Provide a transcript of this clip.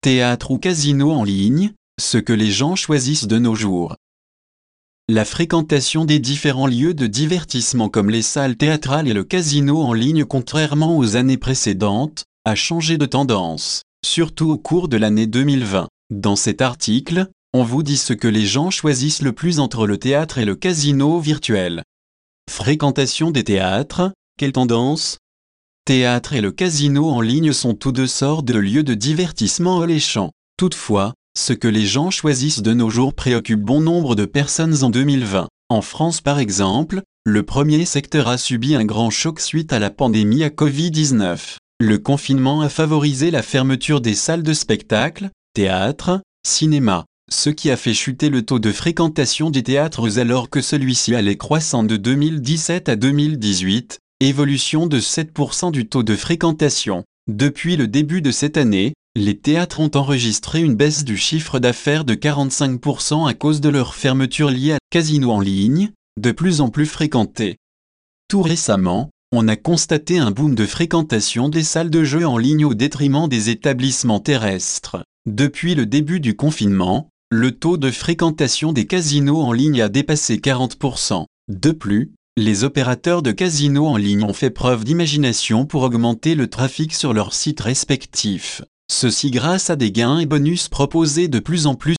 théâtre ou casino en ligne, ce que les gens choisissent de nos jours. La fréquentation des différents lieux de divertissement comme les salles théâtrales et le casino en ligne contrairement aux années précédentes, a changé de tendance, surtout au cours de l'année 2020. Dans cet article, on vous dit ce que les gens choisissent le plus entre le théâtre et le casino virtuel. Fréquentation des théâtres, quelle tendance? Théâtre et le casino en ligne sont tous deux sortes de lieux de divertissement alléchants. Toutefois, ce que les gens choisissent de nos jours préoccupe bon nombre de personnes en 2020. En France par exemple, le premier secteur a subi un grand choc suite à la pandémie à Covid-19. Le confinement a favorisé la fermeture des salles de spectacle, théâtre, cinéma, ce qui a fait chuter le taux de fréquentation des théâtres alors que celui-ci allait croissant de 2017 à 2018, évolution de 7% du taux de fréquentation. Depuis le début de cette année, les théâtres ont enregistré une baisse du chiffre d'affaires de 45% à cause de leur fermeture liée à casino en ligne, de plus en plus fréquenté. Tout récemment, on a constaté un boom de fréquentation des salles de jeux en ligne au détriment des établissements terrestres. Depuis le début du confinement, le taux de fréquentation des casinos en ligne a dépassé 40%. De plus, les opérateurs de casinos en ligne ont fait preuve d'imagination pour augmenter le trafic sur leurs sites respectifs. Ceci grâce à des gains et bonus proposés de plus en plus